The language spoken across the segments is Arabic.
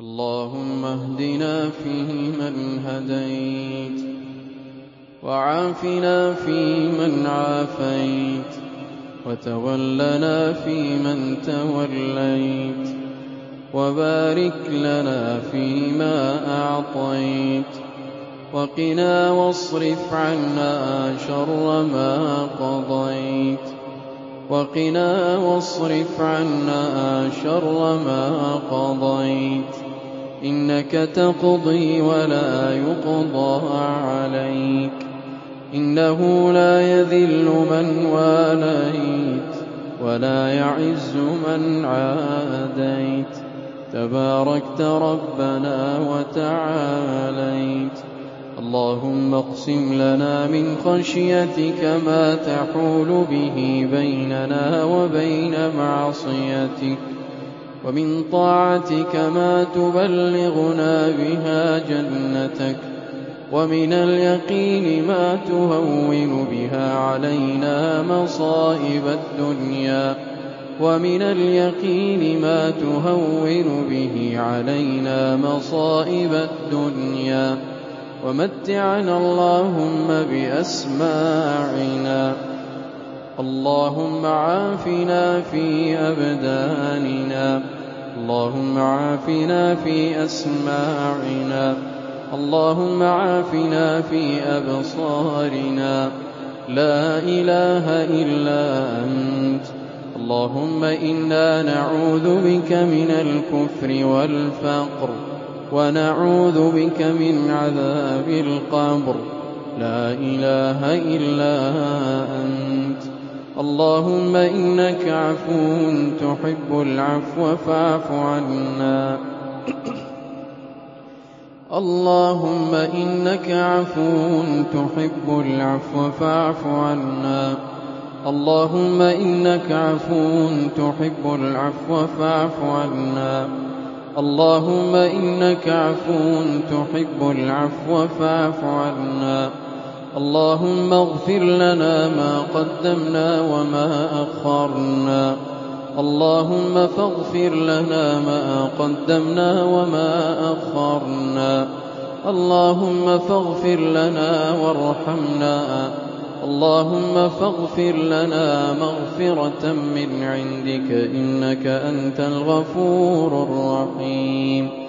اللهم اهدنا فيمن هديت وعافنا فيمن عافيت وتولنا فيمن توليت وبارك لنا فيما أعطيت وقنا واصرف عنا شر ما قضيت وقنا واصرف عنا شر ما قضيت إنك تقضي ولا يقضى عليك. إنه لا يذل من واليت ولا يعز من عاديت. تباركت ربنا وتعاليت. اللهم اقسم لنا من خشيتك ما تحول به بيننا وبين معصيتك. ومن طاعتك ما تبلغنا بها جنتك ومن اليقين ما تهون بها علينا مصائب الدنيا ومن اليقين ما تهون به علينا مصائب الدنيا ومتعنا اللهم بأسماعنا اللهم عافنا في أبداننا. اللهم عافنا في أسماعنا. اللهم عافنا في أبصارنا. لا إله إلا أنت. اللهم إنا نعوذ بك من الكفر والفقر ونعوذ بك من عذاب القبر. لا إله إلا أنت. اللهم إنك عفو تحب العفو فاعف عنا. اللهم إنك عفو تحب العفو فاعف عنا. اللهم إنك عفو تحب العفو فاعف عنا. اللهم إنك عفو تحب العفو فاعف عنا. اللهم اغفر لنا ما قدمنا وما أخرنا. اللهم فاغفر لنا ما قدمنا وما أخرنا. اللهم فاغفر لنا وارحمنا. اللهم فاغفر لنا مغفرة من عندك. إنك أنت الغفور الرحيم.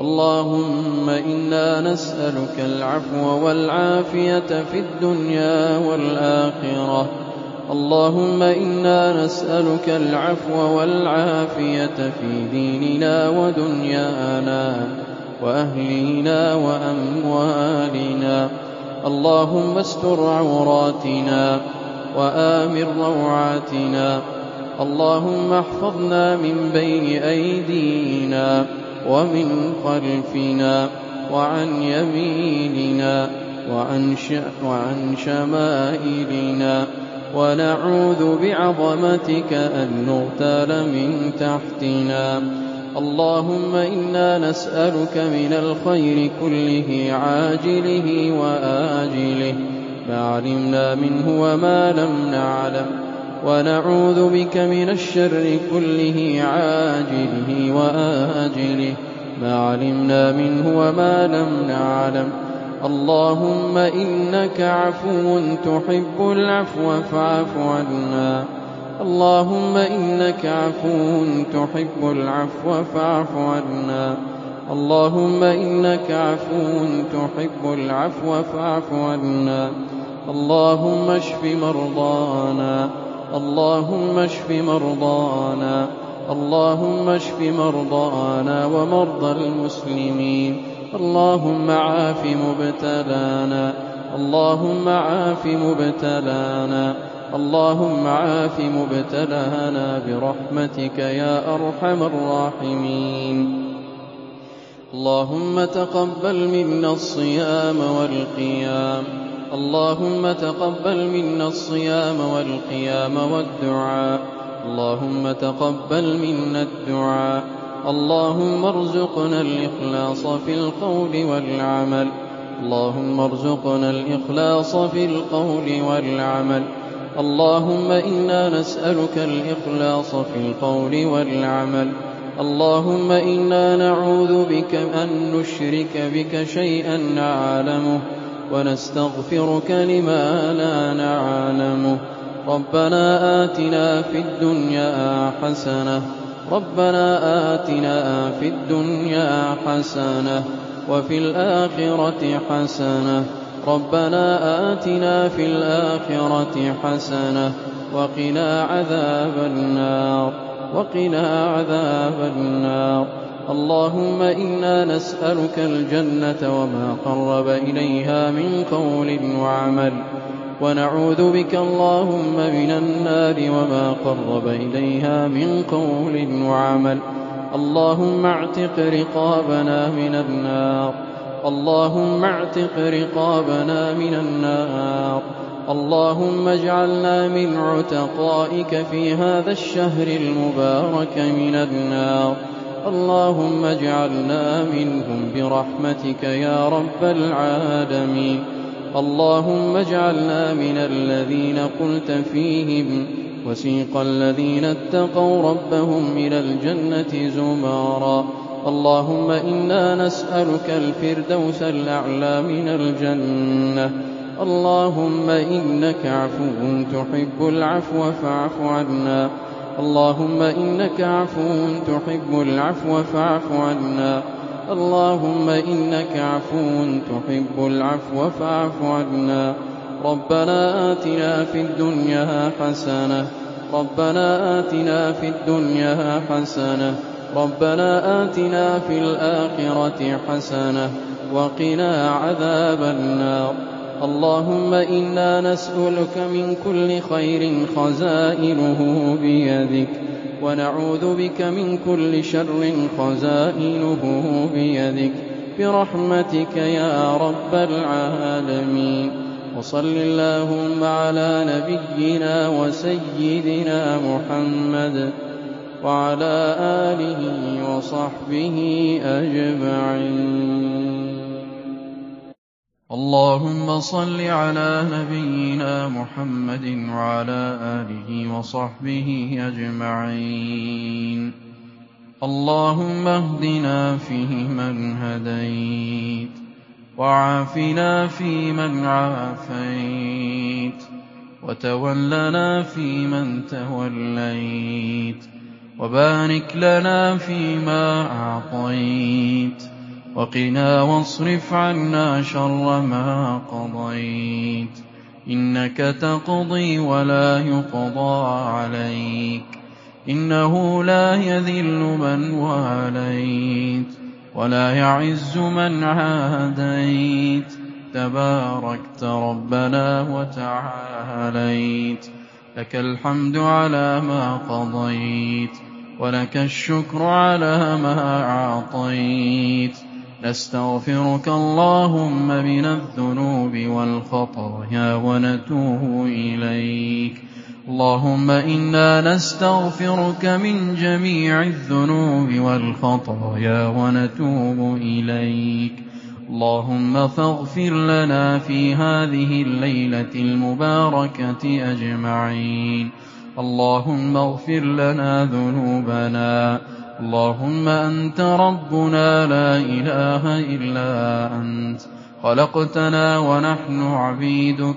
اللهم إنا نسألك العفو والعافية في الدنيا والآخرة. اللهم إنا نسألك العفو والعافية في ديننا ودنيانا وأهلنا وأموالنا. اللهم استر عوراتنا وآمن روعاتنا. اللهم احفظنا من بين أيدينا ومن خلفنا وعن يميننا وعن, وعن شمائلنا ونعوذ بعظمتك أن نغتال من تحتنا. اللهم إنا نسألك من الخير كله عاجله وآجله. ما علمنا منه وما لم نعلم. ونعوذ بك من الشر كله عاجله وآجله. ما علمنا منه وما لم نعلم. اللهم إنك عفو تحب العفو فاعف عنا. اللهم إنك عفو تحب العفو فاعف عنا. اللهم إنك عفو تحب العفو فاعف عنا. اللهم اشف مرضانا. اللهم اشف مرضانا. اللهم اشف مرضانا ومرضى المسلمين. اللهم عاف مبتلانا. اللهم عاف مبتلانا. اللهم عاف مبتلانا برحمتك يا أرحم الراحمين. اللهم تقبل منا الصيام والقيام. اللهم تقبل منا الصيام والقيام والدعاء. اللهم تقبل منا الدعاء. اللهم ارزقنا الإخلاص في القول والعمل. اللهم ارزقنا الإخلاص في القول والعمل. اللهم إنا نسألك الإخلاص في القول والعمل. اللهم إنا نعوذ بك أن نشرك بك شيئا نعلمه. ونستغفرك لما لا نعلمه ربنا آتنا في الدنيا حسنة ربنا آتنا في الدنيا حسنة وفي الآخرة حسنة. ربنا آتنا في الآخرة حسنة وقنا عذاب النار وقنا عذاب النار. اللهم إنا نسألك الجنة وما قرب إليها من قول وعمل ونعوذ بك اللهم من النار وما قرب إليها من قول وعمل. اللهم اعتق رقابنا من النار اللهم اعتق رقابنا من النار. اللهم اجعلنا من عتقائك في هذا الشهر المبارك من النار. اللهم اجعلنا منهم برحمتك يا رب العالمين. اللهم اجعلنا من الذين قلت فيهم وسيق الذين اتقوا ربهم إلى الجنة زمارا. اللهم إنا نسألك الفردوس الأعلى من الجنة. اللهم إنك عفو تحب العفو فاعف عنا. اللهم إنك عفو تحب العفو فاعف عنا. اللهم إنك عفو تحب العفو فاعف عنا. ربنا آتنا في الدنيا حسنة. ربنا آتنا في الدنيا حسنة. ربنا آتنا في الآخرة حسنة. وقنا عذاب النار. اللهم إنا نسألك من كل خير خزائنه بيدك ونعوذ بك من كل شر خزائنه بيدك. برحمتك يا رب العالمين. وصل اللهم على نبينا وسيدنا محمد وعلى آله وصحبه أجمعين. اللهم صل على نبينا محمد وعلى آله وصحبه أجمعين. اللهم اهدنا فيمن هديت وعافنا فيمن عافيت وتولنا فيمن توليت وبارك لنا فيما أعطيت. وقنا واصرف عنا شر ما قضيت. إنك تقضي ولا يقضى عليك. إنه لا يذل من واليت ولا يعز من عاديت. تباركت ربنا وتعاليت. لك الحمد على ما قضيت. ولك الشكر على ما أعطيت. نستغفرك اللهم من الذنوب والخطايا ونتوب إليك. اللهم إنا نستغفرك من جميع الذنوب والخطايا ونتوب إليك. اللهم فاغفر لنا في هذه الليلة المباركة أجمعين. اللهم اغفر لنا ذنوبنا. اللهم أنت ربنا لا إله إلا أنت. خلقتنا ونحن عبيدك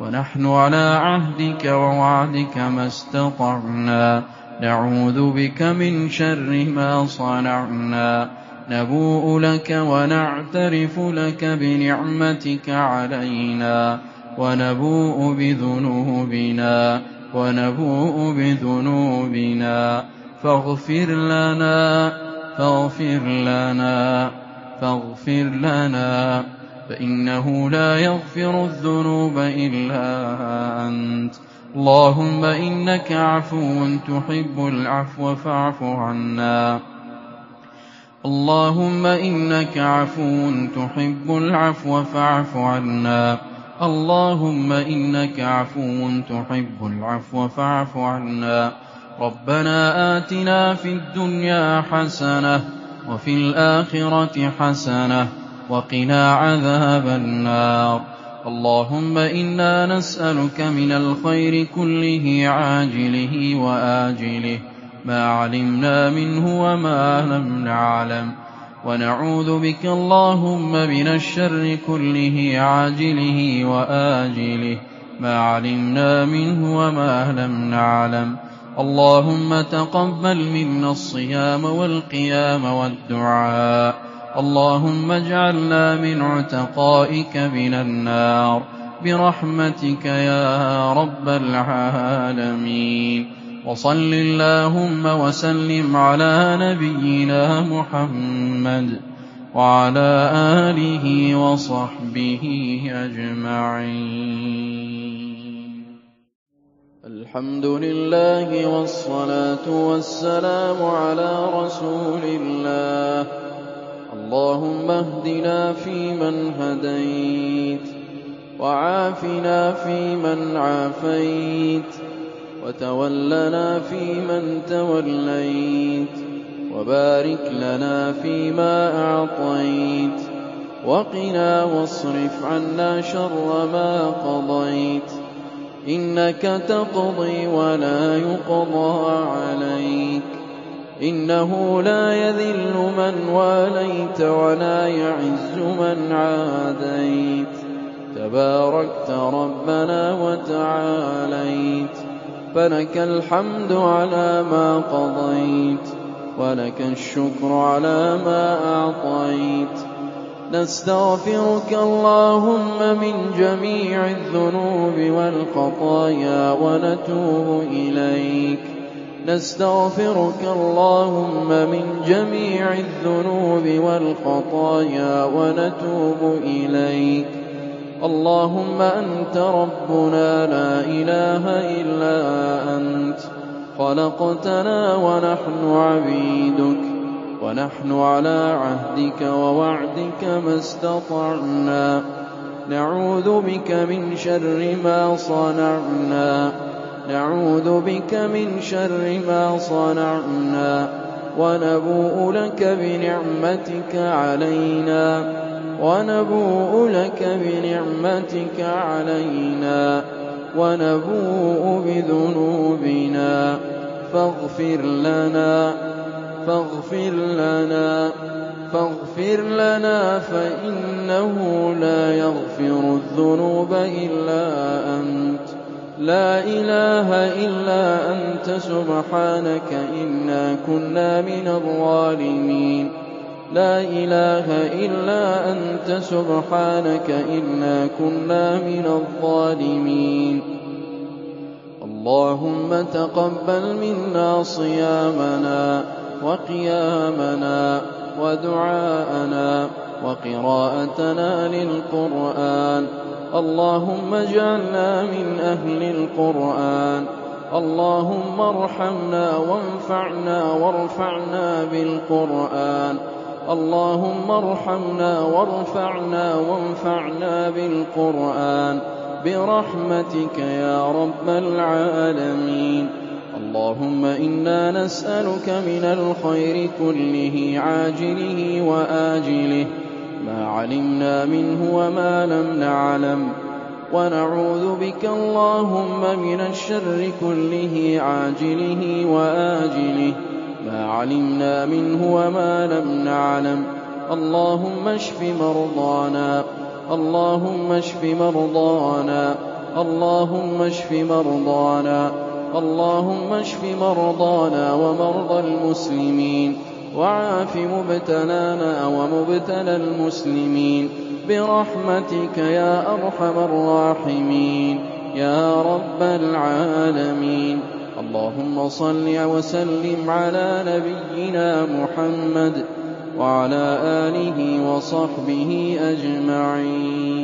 ونحن على عهدك ووعدك ما استطعنا. نعوذ بك من شر ما صنعنا. نبوء لك ونعترف لك بنعمتك علينا. ونبوء بذنوبنا ونبوء بذنوبنا. فاغفر لنا فاغفر لنا فاغفر لنا. فإنه لا يغفر الذنوب إلا أنت. اللهم إنك عفو تحب العفو فاعف عنا. اللهم إنك عفو تحب العفو فاعف عنا. اللهم إنك عفو تحب العفو فاعف عنا. ربنا آتنا في الدنيا حسنة وفي الآخرة حسنة وقنا عذاب النار. اللهم إنا نسألك من الخير كله عاجله وآجله ما علمنا منه وما لم نعلم. ونعوذ بك اللهم من الشر كله عاجله وآجله ما علمنا منه وما لم نعلم. اللهم تقبل منا الصيام والقيام والدعاء. اللهم اجعلنا من عتقائك من النار. برحمتك يا رب العالمين. وصل اللهم وسلم على نبينا محمد وعلى آله وصحبه أجمعين. الحمد لله والصلاة والسلام على رسول الله. اللهم اهدنا فيمن هديت وعافنا فيمن عافيت وتولنا فيمن توليت وبارك لنا فيما أعطيت وقنا واصرف عنا شر ما قضيت إنك تقضي ولا يقضى عليك. إنه لا يذل من واليت ولا يعز من عاديت. تباركت ربنا وتعاليت. فلك الحمد على ما قضيت. ولك الشكر على ما أعطيت. نستغفرك اللهم من جميع الذنوب والخطايا ونتوب إليك. نستغفرك اللهم من جميع الذنوب والخطايا ونتوب إليك. اللهم أنت ربنا لا إله إلا أنت. خلقتنا ونحن عبيدك. ونحن على عهدك ووعدك ما استطعنا. نعوذ بك من شر ما صنعنا. نعوذ بك من شر ما صنعنا. ونبوء لك بنعمتك علينا. ونبوء لك بنعمتك علينا. ونبوء بذنوبنا. فاغفر لنا فاغفر لنا فاغفر لنا فإنه لا يغفر الذنوب إلا أنت. لا إله إلا أنت سبحانك إنا كنا من الظالمين. لا إله إلا أنت سبحانك إنا كنا من الظالمين. اللهم تقبل منا صيامنا. وقيامنا ودعاءنا وقراءتنا للقرآن. اللهم اجعلنا من أهل القرآن. اللهم ارحمنا وانفعنا وارفعنا بالقرآن. اللهم ارحمنا وارفعنا وانفعنا بالقرآن. برحمتك يا رب العالمين. اللهم إنا نسألك من الخير كله عاجله وآجله. ما علمنا منه وما لم نعلم. ونعوذ بك اللهم من الشر كله عاجله وآجله. ما علمنا منه وما لم نعلم. اللهم اشف مرضانا. اللهم اشف مرضانا. اللهم اشف مرضانا. اللهم اشف مرضانا ومرضى المسلمين وعاف مبتلانا ومبتلى المسلمين برحمتك يا أرحم الراحمين يا رب العالمين. اللهم صل وسلم على نبينا محمد وعلى آله وصحبه أجمعين.